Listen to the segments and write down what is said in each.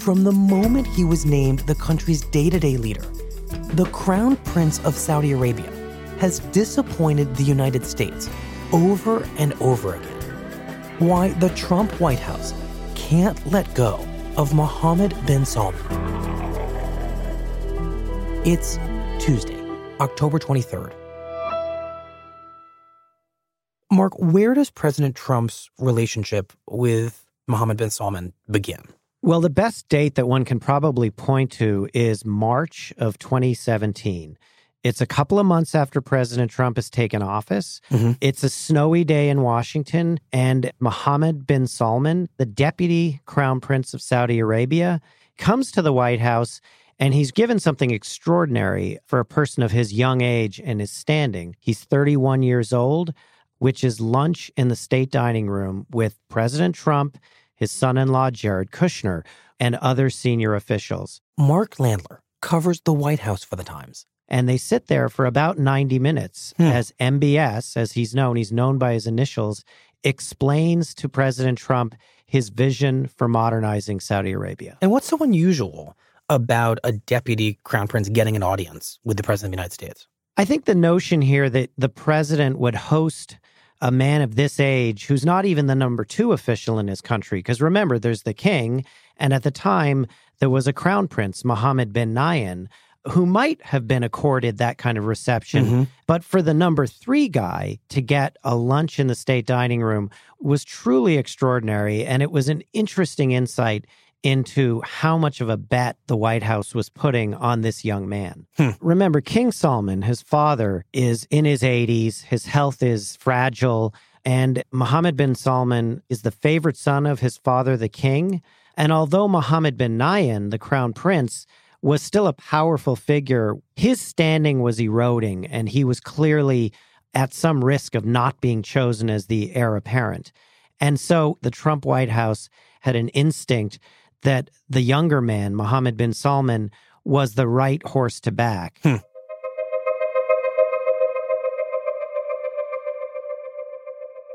From the moment he was named the country's day to day leader, the Crown Prince of Saudi Arabia has disappointed the United States over and over again. Why the Trump White House can't let go of Mohammed bin Salman. It's Tuesday, October 23rd. Mark, where does President Trump's relationship with Mohammed bin Salman begin? Well, the best date that one can probably point to is March of 2017. It's a couple of months after President Trump has taken office. Mm-hmm. It's a snowy day in Washington, and Mohammed bin Salman, the deputy crown prince of Saudi Arabia, comes to the White House and he's given something extraordinary for a person of his young age and his standing. He's 31 years old, which is lunch in the state dining room with President Trump his son in law, Jared Kushner, and other senior officials. Mark Landler covers the White House for the Times. And they sit there for about 90 minutes Hmm. as MBS, as he's known, he's known by his initials, explains to President Trump his vision for modernizing Saudi Arabia. And what's so unusual about a deputy crown prince getting an audience with the president of the United States? I think the notion here that the president would host a man of this age who's not even the number two official in his country, because remember, there's the king, and at the time, there was a crown prince, Mohammed bin Nayef, who might have been accorded that kind of reception. Mhm. But for the number three guy to get a lunch in the state dining room was truly extraordinary. And it was an interesting insight into how much of a bet the White House was putting on this young man. Hmm. Remember, King Salman, his father, is in his 80s, his health is fragile, and Mohammed bin Salman is the favorite son of his father, the king. And although Mohammed bin Nayef, the crown prince, was still a powerful figure, his standing was eroding, and he was clearly at some risk of not being chosen as the heir apparent. And so the Trump White House had an instinct that the younger man, Mohammed bin Salman, was the right horse to back. Hmm.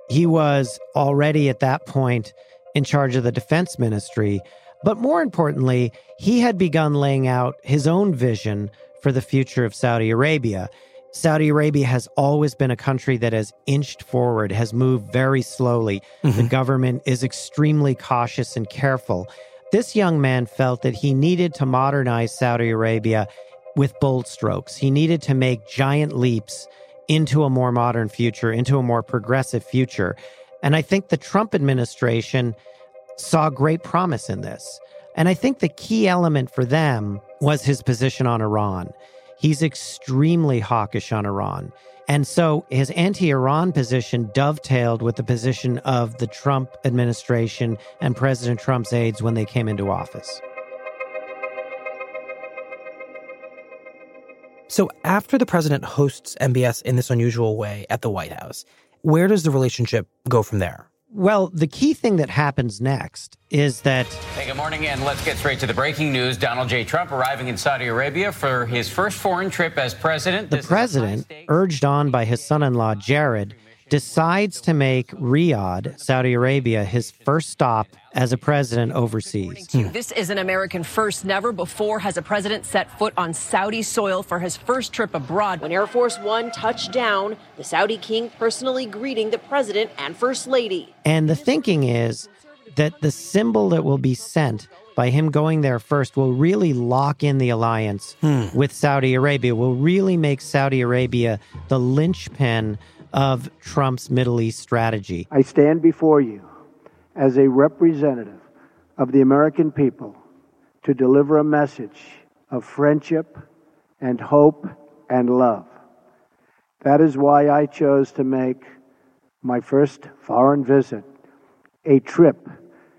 He was already at that point in charge of the defense ministry. But more importantly, he had begun laying out his own vision for the future of Saudi Arabia. Saudi Arabia has always been a country that has inched forward, has moved very slowly. The Mhm. government is extremely cautious and careful. This young man felt that he needed to modernize Saudi Arabia with bold strokes. He needed to make giant leaps into a more modern future, into a more progressive future. And I think the Trump administration saw great promise in this. And I think the key element for them was his position on Iran. He's extremely hawkish on Iran. And so his anti Iran position dovetailed with the position of the Trump administration and President Trump's aides when they came into office. So, after the president hosts MBS in this unusual way at the White House, where does the relationship go from there? Well, the key thing that happens next is that Hey, good morning, and let's get straight to the breaking news. Donald J. Trump arriving in Saudi Arabia for his first foreign trip as president. the This is a high president, urged on by his son in law, Jared, decides to make Riyadh, Saudi Arabia, his first stop as a president overseas. Hmm. This is an American first. Never before has a president set foot on Saudi soil for his first trip abroad. When Air Force One touched down, the Saudi king personally greeting the president and first lady. And the thinking is that the symbol that will be sent by him going there first will really lock in the alliance hmm. with Saudi Arabia, will really make Saudi Arabia the linchpin of Trump's Middle East strategy. I stand before you as a representative of the American people to deliver a message of friendship and hope and love. That is why I chose to make my first foreign visit a trip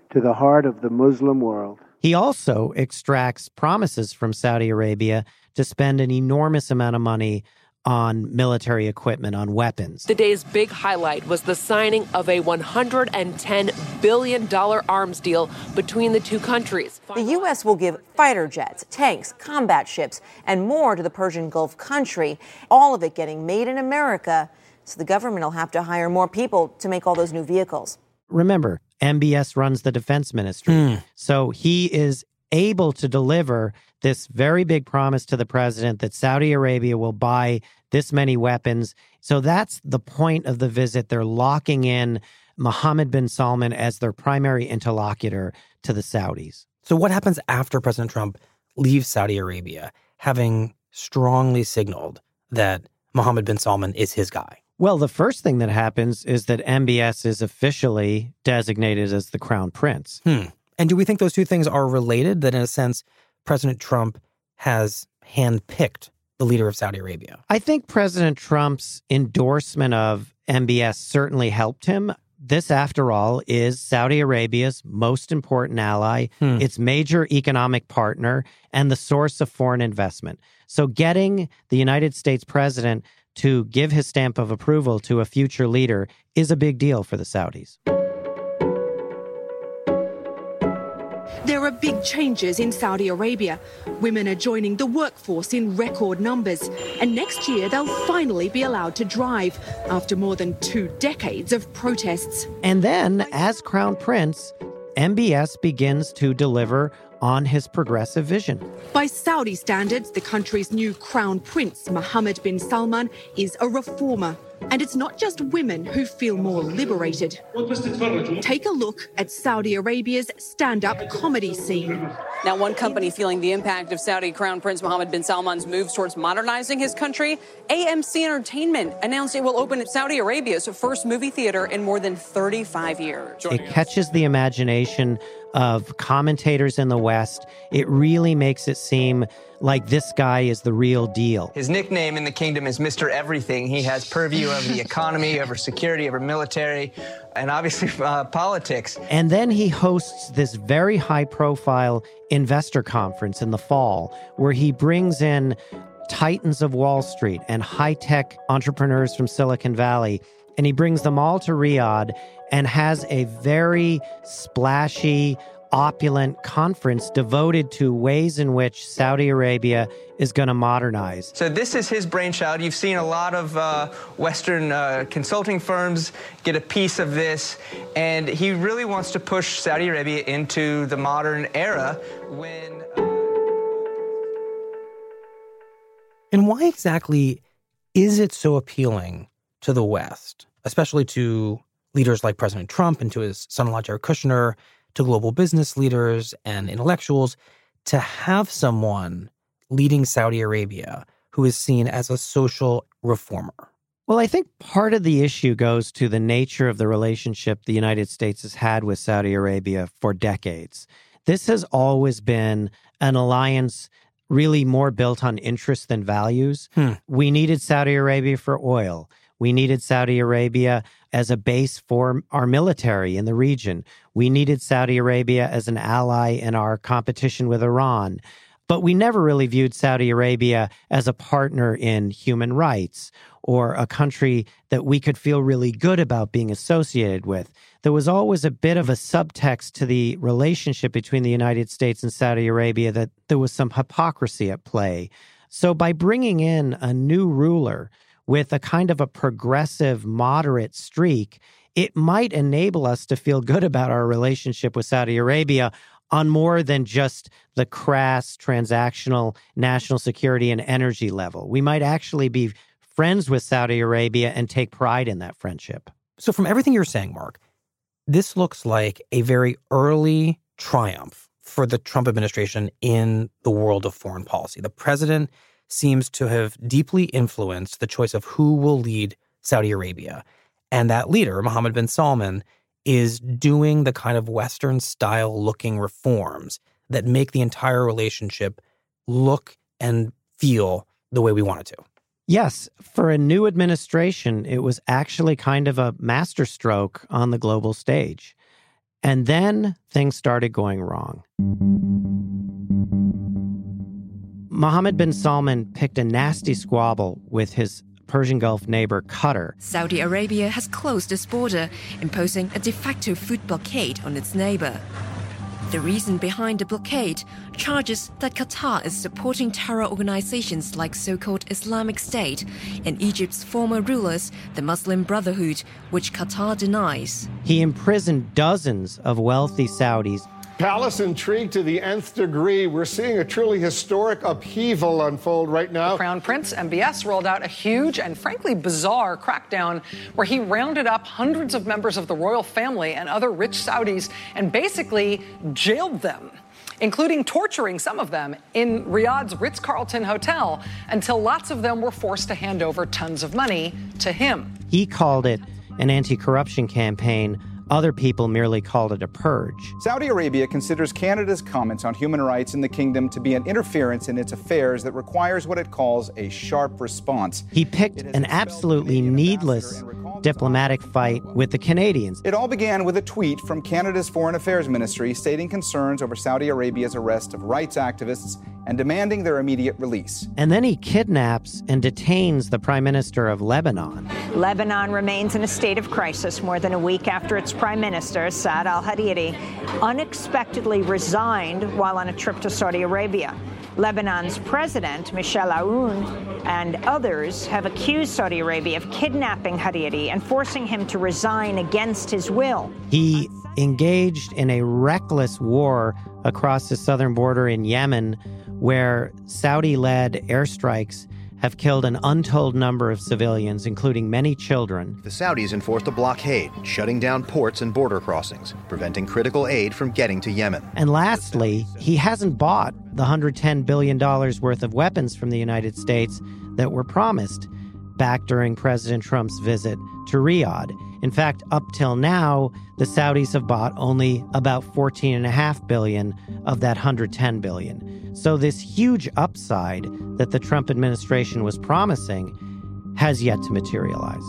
to the heart of the Muslim world. He also extracts promises from Saudi Arabia to spend an enormous amount of money on military equipment, on weapons. The day's big highlight was the signing of a $110 billion arms deal between the two countries. The U.S. will give fighter jets, tanks, combat ships, and more to the Persian Gulf country, all of it getting made in America, so the government will have to hire more people to make all those new vehicles. Remember, MBS runs the defense ministry. Mm. So he is able to deliver this very big promise to the president that Saudi Arabia will buy this many weapons. So that's the point of the visit. They're locking in Mohammed bin Salman as their primary interlocutor to the Saudis. So, what happens after President Trump leaves Saudi Arabia, having strongly signaled that Mohammed bin Salman is his guy? Well, the first thing that happens is that MBS is officially designated as the crown prince. Hmm. And do we think those two things are related? That in a sense, President Trump has handpicked the leader of Saudi Arabia? I think President Trump's endorsement of MBS certainly helped him. This, after all, is Saudi Arabia's most important ally, hmm. its major economic partner, and the source of foreign investment. So, getting the United States president to give his stamp of approval to a future leader is a big deal for the Saudis. There are big changes in Saudi Arabia. Women are joining the workforce in record numbers, and next year they'll finally be allowed to drive after more than two decades of protests. And then, as Crown Prince, MBS begins to deliver on his progressive vision. By Saudi standards, the country's new crown prince, Mohammed bin Salman, is a reformer and it's not just women who feel more liberated. Take a look at Saudi Arabia's stand up comedy scene. Now, one company feeling the impact of Saudi Crown Prince Mohammed bin Salman's moves towards modernizing his country, AMC Entertainment announced it will open Saudi Arabia's first movie theater in more than 35 years. It catches the imagination of commentators in the West. It really makes it seem like this guy is the real deal. His nickname in the kingdom is Mr. Everything. He has purview of the economy, over security, over military, and obviously uh, politics. And then he hosts this very high profile investor conference in the fall where he brings in titans of Wall Street and high tech entrepreneurs from Silicon Valley. And he brings them all to Riyadh and has a very splashy, opulent conference devoted to ways in which Saudi Arabia is going to modernize. So, this is his brainchild. You've seen a lot of uh, Western uh, consulting firms get a piece of this, and he really wants to push Saudi Arabia into the modern era when. Uh... And why exactly is it so appealing to the West, especially to leaders like President Trump and to his son in law, Jared Kushner? To global business leaders and intellectuals to have someone leading Saudi Arabia who is seen as a social reformer? Well, I think part of the issue goes to the nature of the relationship the United States has had with Saudi Arabia for decades. This has always been an alliance really more built on interests than values. Hmm. We needed Saudi Arabia for oil. We needed Saudi Arabia as a base for our military in the region. We needed Saudi Arabia as an ally in our competition with Iran. But we never really viewed Saudi Arabia as a partner in human rights or a country that we could feel really good about being associated with. There was always a bit of a subtext to the relationship between the United States and Saudi Arabia that there was some hypocrisy at play. So by bringing in a new ruler, with a kind of a progressive, moderate streak, it might enable us to feel good about our relationship with Saudi Arabia on more than just the crass transactional national security and energy level. We might actually be friends with Saudi Arabia and take pride in that friendship. So, from everything you're saying, Mark, this looks like a very early triumph for the Trump administration in the world of foreign policy. The president seems to have deeply influenced the choice of who will lead Saudi Arabia. And that leader, Mohammed bin Salman, is doing the kind of Western style looking reforms that make the entire relationship look and feel the way we want it to. Yes, for a new administration, it was actually kind of a masterstroke on the global stage. And then things started going wrong. Mohammed bin Salman picked a nasty squabble with his Persian Gulf neighbor Qatar. Saudi Arabia has closed its border, imposing a de facto food blockade on its neighbor. The reason behind the blockade charges that Qatar is supporting terror organizations like so called Islamic State and Egypt's former rulers, the Muslim Brotherhood, which Qatar denies. He imprisoned dozens of wealthy Saudis Palace intrigue to the nth degree. We're seeing a truly historic upheaval unfold right now. The Crown Prince MBS rolled out a huge and frankly bizarre crackdown where he rounded up hundreds of members of the royal family and other rich Saudis and basically jailed them including torturing some of them in Riyadh's Ritz Carlton Hotel until lots of them were forced to hand over tons of money to him. He called it an anti corruption campaign other people merely called it a purge. Saudi Arabia considers Canada's comments on human rights in the kingdom to be an interference in its affairs that requires what it calls a sharp response. He picked an absolutely needless diplomatic fight with the Canadians. It all began with a tweet from Canada's Foreign Affairs Ministry stating concerns over Saudi Arabia's arrest of rights activists and demanding their immediate release. And then he kidnaps and detains the prime minister of Lebanon. Lebanon remains in a state of crisis more than a week after its prime minister, Saad al Hariri, unexpectedly resigned while on a trip to Saudi Arabia. Lebanon's president, Michel Aoun, and others have accused Saudi Arabia of kidnapping Hariri and forcing him to resign against his will. He engaged in a reckless war across the southern border in Yemen where Saudi led airstrikes have killed an untold number of civilians, including many children. The Saudis enforced a blockade, shutting down ports and border crossings, preventing critical aid from getting to Yemen. And lastly, he hasn't bought the $110 billion worth of weapons from the United States that were promised back during President Trump's visit to Riyadh. In fact, up till now, the Saudis have bought only about 14.5 billion of that 110 billion. So this huge upside that the Trump administration was promising has yet to materialize.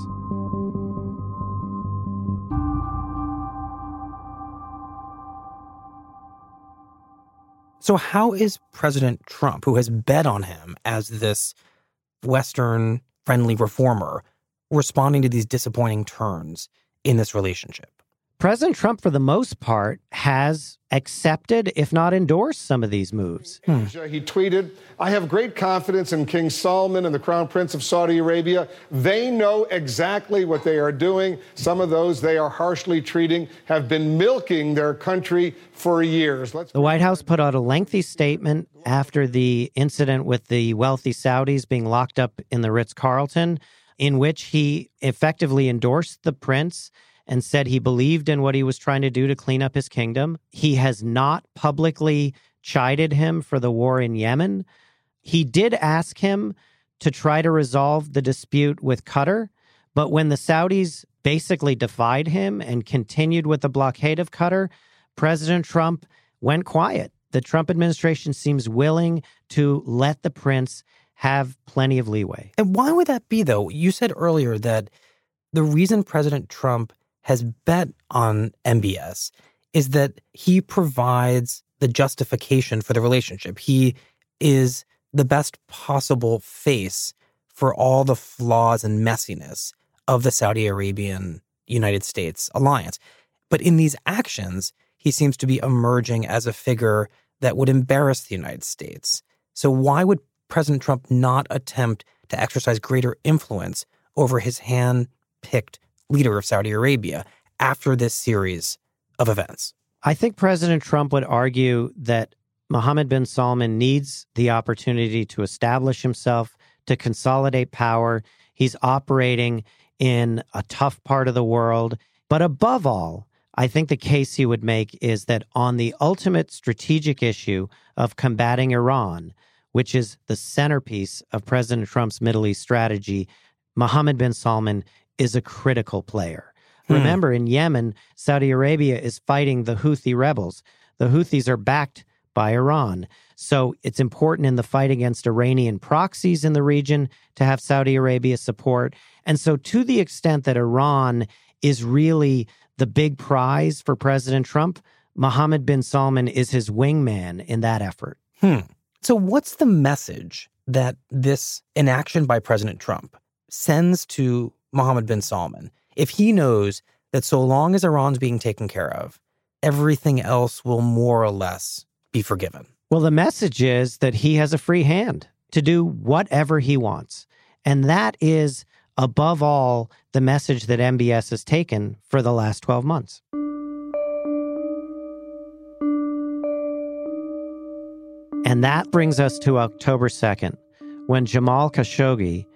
So, how is President Trump, who has bet on him as this Western friendly reformer, responding to these disappointing turns in this relationship? President Trump, for the most part, has accepted, if not endorsed, some of these moves. Hmm. He tweeted, I have great confidence in King Salman and the Crown Prince of Saudi Arabia. They know exactly what they are doing. Some of those they are harshly treating have been milking their country for years. Let's the White House put out a lengthy statement after the incident with the wealthy Saudis being locked up in the Ritz Carlton, in which he effectively endorsed the prince and said he believed in what he was trying to do to clean up his kingdom. He has not publicly chided him for the war in Yemen. He did ask him to try to resolve the dispute with Qatar, but when the Saudis basically defied him and continued with the blockade of Qatar, President Trump went quiet. The Trump administration seems willing to let the prince have plenty of leeway. And why would that be, though? You said earlier that the reason President Trump has bet on MBS is that he provides the justification for the relationship. He is the best possible face for all the flaws and messiness of the Saudi Arabian United States alliance. But in these actions, he seems to be emerging as a figure that would embarrass the United States. So, why would President Trump not attempt to exercise greater influence over his hand picked leader of Saudi Arabia after this series of events? I think President Trump would argue that Mohammed bin Salman needs the opportunity to establish himself, to consolidate power. He's operating in a tough part of the world. But above all, I think the case he would make is that on the ultimate strategic issue of combating Iran, which is the centerpiece of President Trump's Middle East strategy, Mohammed bin Salman is a critical player. Hmm. Remember, in Yemen, Saudi Arabia is fighting the Houthi rebels. The Houthis are backed by Iran. So it's important in the fight against Iranian proxies in the region to have Saudi Arabia support. And so, to the extent that Iran is really the big prize for President Trump, Mohammed bin Salman is his wingman in that effort. Hmm. So, what's the message that this inaction by President Trump sends to Mohammed bin Salman if he knows that so long as Iran's being taken care of, everything else will more or less be forgiven? Well, the message is that he has a free hand to do whatever he wants. And that is, above all, the message that MBS has taken for the last 12 months. And that brings us to October 2nd, when Jamal Khashoggi,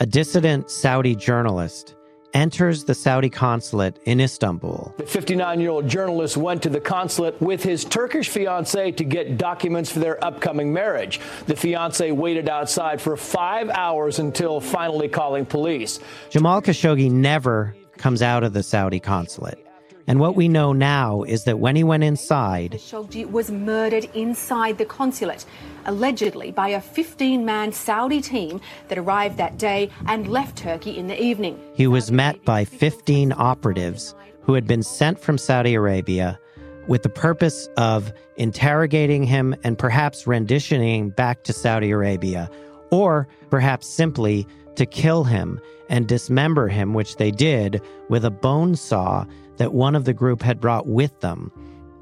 a dissident Saudi journalist, enters the Saudi consulate in Istanbul. The 59 year old journalist went to the consulate with his Turkish fiancee to get documents for their upcoming marriage. The fiancee waited outside for five hours until finally calling police. Jamal Khashoggi never comes out of the Saudi consulate. And what we know now is that when he went inside, Khashoggi was murdered inside the consulate, allegedly by a 15 man Saudi team that arrived that day and left Turkey in the evening. He was met by 15 operatives who had been sent from Saudi Arabia with the purpose of interrogating him and perhaps renditioning back to Saudi Arabia, or perhaps simply to kill him and dismember him, which they did with a bone saw that one of the group had brought with them,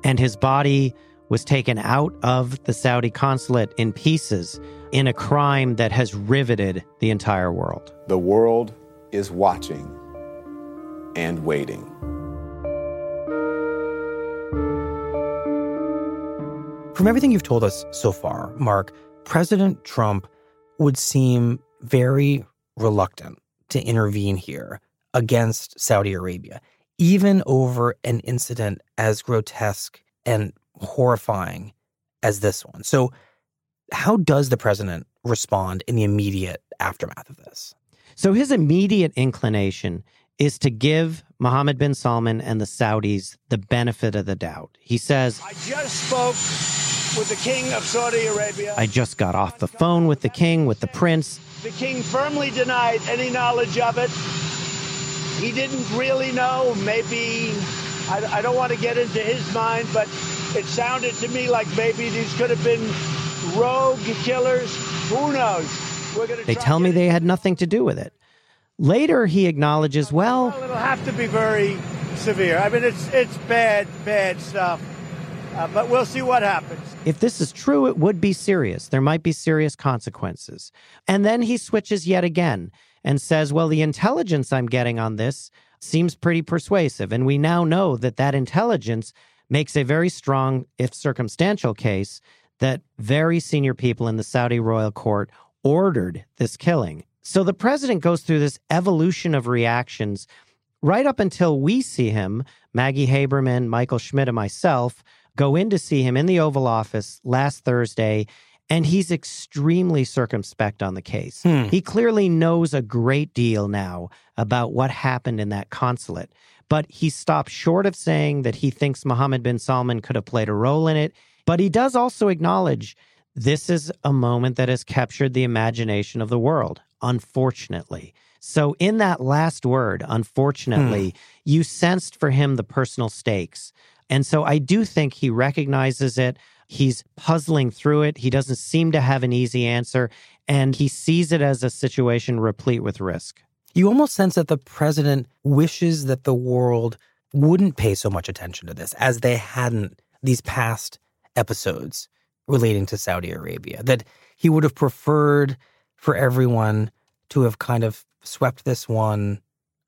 and his body was taken out of the Saudi consulate in pieces in a crime that has riveted the entire world. The world is watching and waiting. From everything you've told us so far, Mark, President Trump would seem very reluctant to intervene here against Saudi Arabia even over an incident as grotesque and horrifying as this one. So, how does the president respond in the immediate aftermath of this? So, his immediate inclination is to give Mohammed bin Salman and the Saudis the benefit of the doubt. He says, I just spoke with the king of Saudi Arabia. I just got off the phone with the king, with the prince. The king firmly denied any knowledge of it he didn't really know. Maybe, I, I don't want to get into his mind, but it sounded to me like maybe these could have been rogue killers. Who knows? they tell me they had nothing to do with it. Later, he acknowledges, well, well, it'll have to be very severe. I mean, it's it's bad, bad stuff. Uh, but we'll see what happens. If this is true, it would be serious. There might be serious consequences. And then he switches yet again and says, well, the intelligence I'm getting on this seems pretty persuasive. And we now know that that intelligence makes a very strong, if circumstantial, case that very senior people in the Saudi royal court ordered this killing. So the president goes through this evolution of reactions right up until we see him, Maggie Haberman, Michael Schmidt, and myself, go in to see him in the Oval Office last Thursday and he's extremely circumspect on the case. Hmm. He clearly knows a great deal now about what happened in that consulate, but he stopped short of saying that he thinks Mohammed bin Salman could have played a role in it. But he does also acknowledge this is a moment that has captured the imagination of the world, unfortunately. So, in that last word, unfortunately, hmm. you sensed for him the personal stakes. And so I do think he recognizes it. He's puzzling through it. He doesn't seem to have an easy answer, and he sees it as a situation replete with risk. You almost sense that the president wishes that the world wouldn't pay so much attention to this as they hadn't these past episodes relating to Saudi Arabia, that he would have preferred for everyone to have kind of swept this one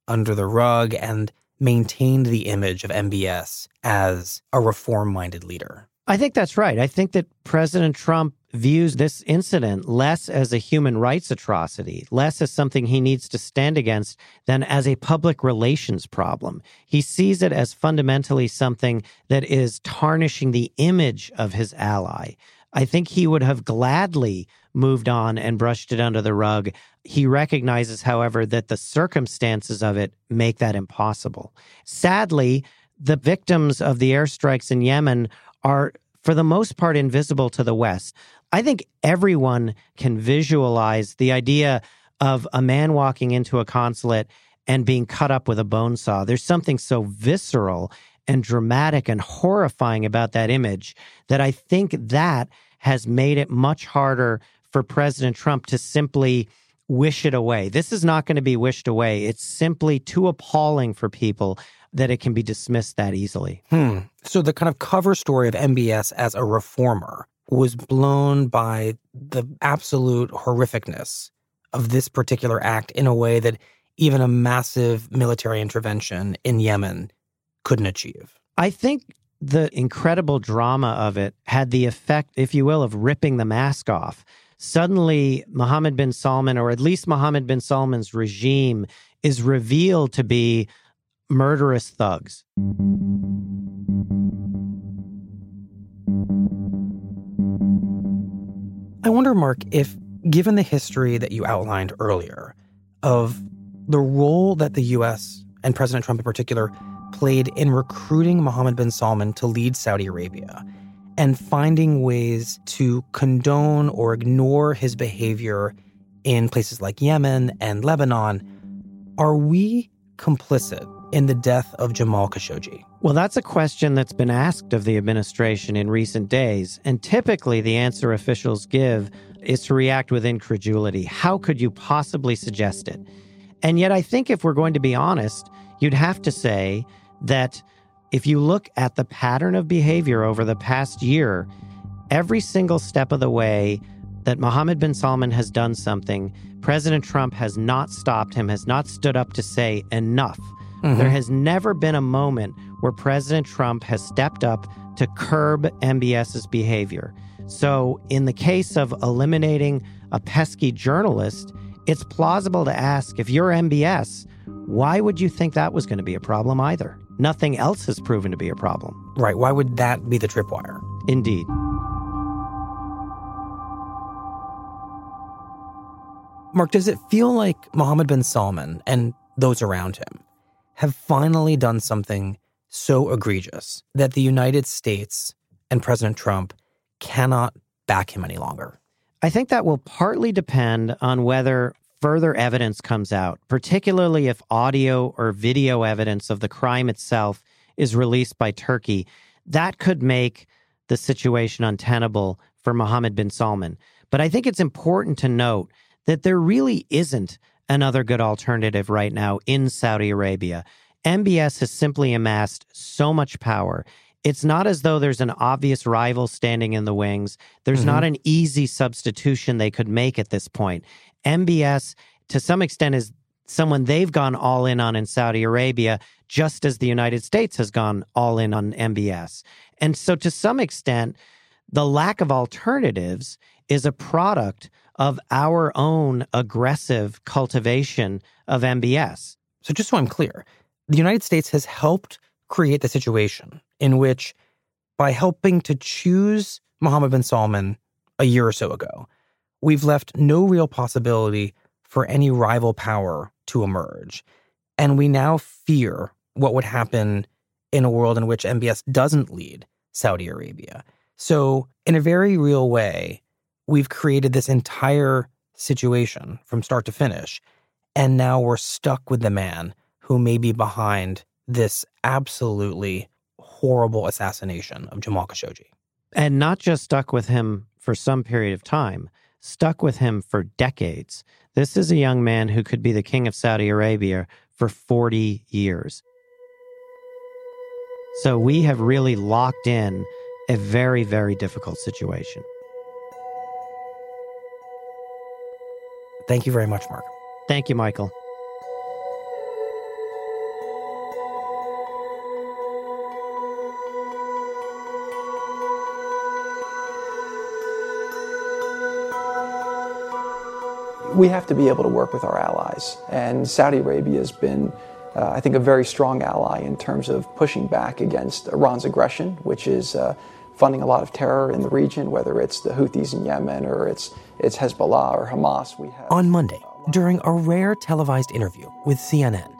under the rug and maintained the image of MBS as a reform minded leader. I think that's right. I think that President Trump views this incident less as a human rights atrocity, less as something he needs to stand against than as a public relations problem. He sees it as fundamentally something that is tarnishing the image of his ally. I think he would have gladly moved on and brushed it under the rug. He recognizes, however, that the circumstances of it make that impossible. Sadly, the victims of the airstrikes in Yemen are, for the most part, invisible to the West. I think everyone can visualize the idea of a man walking into a consulate and being cut up with a bone saw. There's something so visceral and dramatic and horrifying about that image that I think that has made it much harder for President Trump to simply wish it away. This is not going to be wished away. It's simply too appalling for people that it can be dismissed that easily. Hmm. So the kind of cover story of MBS as a reformer was blown by the absolute horrificness of this particular act in a way that even a massive military intervention in Yemen couldn't achieve. I think the incredible drama of it had the effect, if you will, of ripping the mask off. Suddenly, Mohammed bin Salman, or at least Mohammed bin Salman's regime, is revealed to be murderous thugs. I wonder, Mark, if given the history that you outlined earlier of the role that the US and President Trump in particular played in recruiting Mohammed bin Salman to lead Saudi Arabia and finding ways to condone or ignore his behavior in places like Yemen and Lebanon, are we complicit in the death of Jamal Khashoggi? Well, that's a question that's been asked of the administration in recent days. And typically, the answer officials give is to react with incredulity. How could you possibly suggest it? And yet, I think if we're going to be honest, you'd have to say that if you look at the pattern of behavior over the past year, every single step of the way that Mohammed bin Salman has done something, President Trump has not stopped him, has not stood up to say enough. Mm-hmm. There has never been a moment where President Trump has stepped up to curb MBS's behavior. So, in the case of eliminating a pesky journalist, it's plausible to ask if you're MBS, why would you think that was going to be a problem either? Nothing else has proven to be a problem. Right. Why would that be the tripwire? Indeed. Mark, does it feel like Mohammed bin Salman and those around him have finally done something so egregious that the United States and President Trump cannot back him any longer? I think that will partly depend on whether further evidence comes out, particularly if audio or video evidence of the crime itself is released by Turkey. That could make the situation untenable for Mohammed bin Salman. But I think it's important to note that there really isn't another good alternative right now in Saudi Arabia. MBS has simply amassed so much power. It's not as though there's an obvious rival standing in the wings. There's mm-hmm. not an easy substitution they could make at this point. MBS, to some extent, is someone they've gone all in on in Saudi Arabia, just as the United States has gone all in on MBS. And so, to some extent, the lack of alternatives is a product of our own aggressive cultivation of MBS. So, just so I'm clear, the United States has helped create the situation in which, by helping to choose Mohammed bin Salman a year or so ago, we've left no real possibility for any rival power to emerge. And we now fear what would happen in a world in which MBS doesn't lead Saudi Arabia. So, in a very real way, we've created this entire situation from start to finish. And now we're stuck with the man who may be behind this absolutely horrible assassination of Jamal Khashoggi. And not just stuck with him for some period of time, stuck with him for decades. This is a young man who could be the king of Saudi Arabia for 40 years. So we have really locked in a very, very difficult situation. Thank you very much, Mark. Thank you, Michael. We have to be able to work with our allies. And Saudi Arabia has been, uh, I think, a very strong ally in terms of pushing back against Iran's aggression, which is uh, funding a lot of terror in the region, whether it's the Houthis in Yemen or it's, it's Hezbollah or Hamas. We have. On Monday, during a rare televised interview with CNN,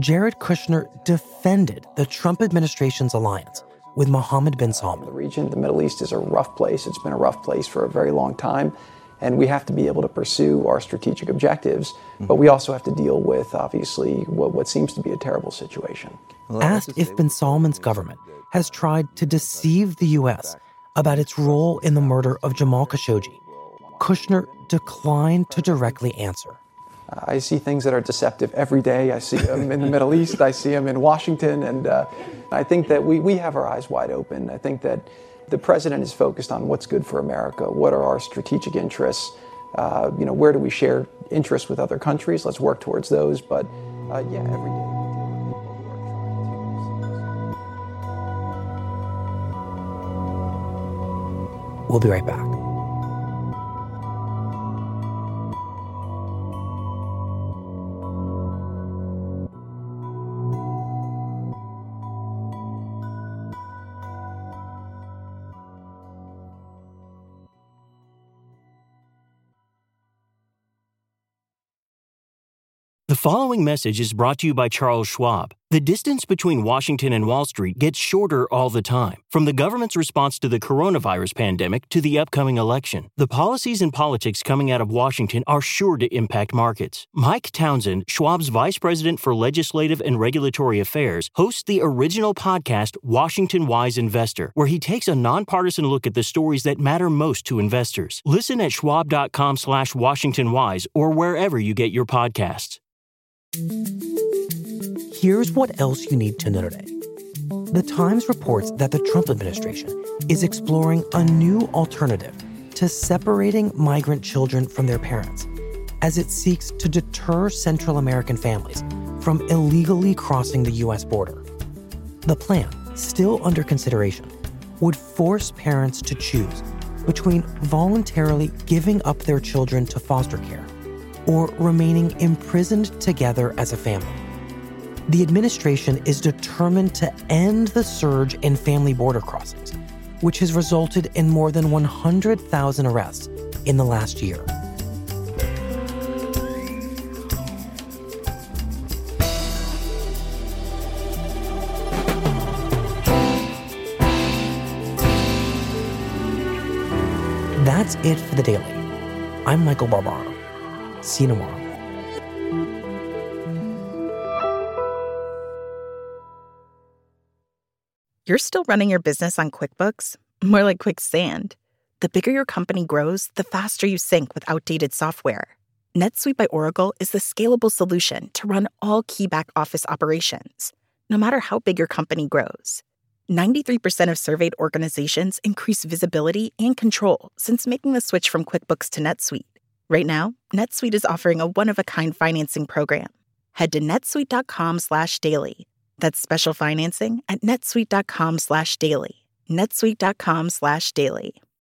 Jared Kushner defended the Trump administration's alliance with Mohammed bin Salman. The region, the Middle East, is a rough place. It's been a rough place for a very long time and we have to be able to pursue our strategic objectives. Mm-hmm. But we also have to deal with, obviously, what, what seems to be a terrible situation. Asked if bin Salman's government has tried to deceive the U.S. about its role in the murder of Jamal Khashoggi, Kushner declined to directly answer. I see things that are deceptive every day. I see them in the Middle East, I see them in Washington, and uh, I think that we, we have our eyes wide open. I think that the president is focused on what's good for America. What are our strategic interests? Uh, you know, where do we share interests with other countries? Let's work towards those. But uh, yeah, every day. We'll be right back. Following message is brought to you by Charles Schwab. The distance between Washington and Wall Street gets shorter all the time. From the government's response to the coronavirus pandemic to the upcoming election, the policies and politics coming out of Washington are sure to impact markets. Mike Townsend, Schwab's Vice President for Legislative and Regulatory Affairs, hosts the original podcast Washington Wise Investor, where he takes a nonpartisan look at the stories that matter most to investors. Listen at schwab.com slash Washington Wise or wherever you get your podcasts. Here's what else you need to know today. The Times reports that the Trump administration is exploring a new alternative to separating migrant children from their parents as it seeks to deter Central American families from illegally crossing the U.S. border. The plan, still under consideration, would force parents to choose between voluntarily giving up their children to foster care or remaining imprisoned together as a family. The administration is determined to end the surge in family border crossings, which has resulted in more than 100,000 arrests in the last year. That's it for the daily. I'm Michael Barbaro. See you tomorrow. You're still running your business on QuickBooks? More like quicksand. The bigger your company grows, the faster you sink with outdated software. NetSuite by Oracle is the scalable solution to run all key back office operations, no matter how big your company grows. 93% of surveyed organizations increase visibility and control since making the switch from QuickBooks to NetSuite Right now, NetSuite is offering a one-of-a-kind financing program. Head to netsuite.com/daily. That's special financing at netsuite.com/daily. netsuite.com/daily.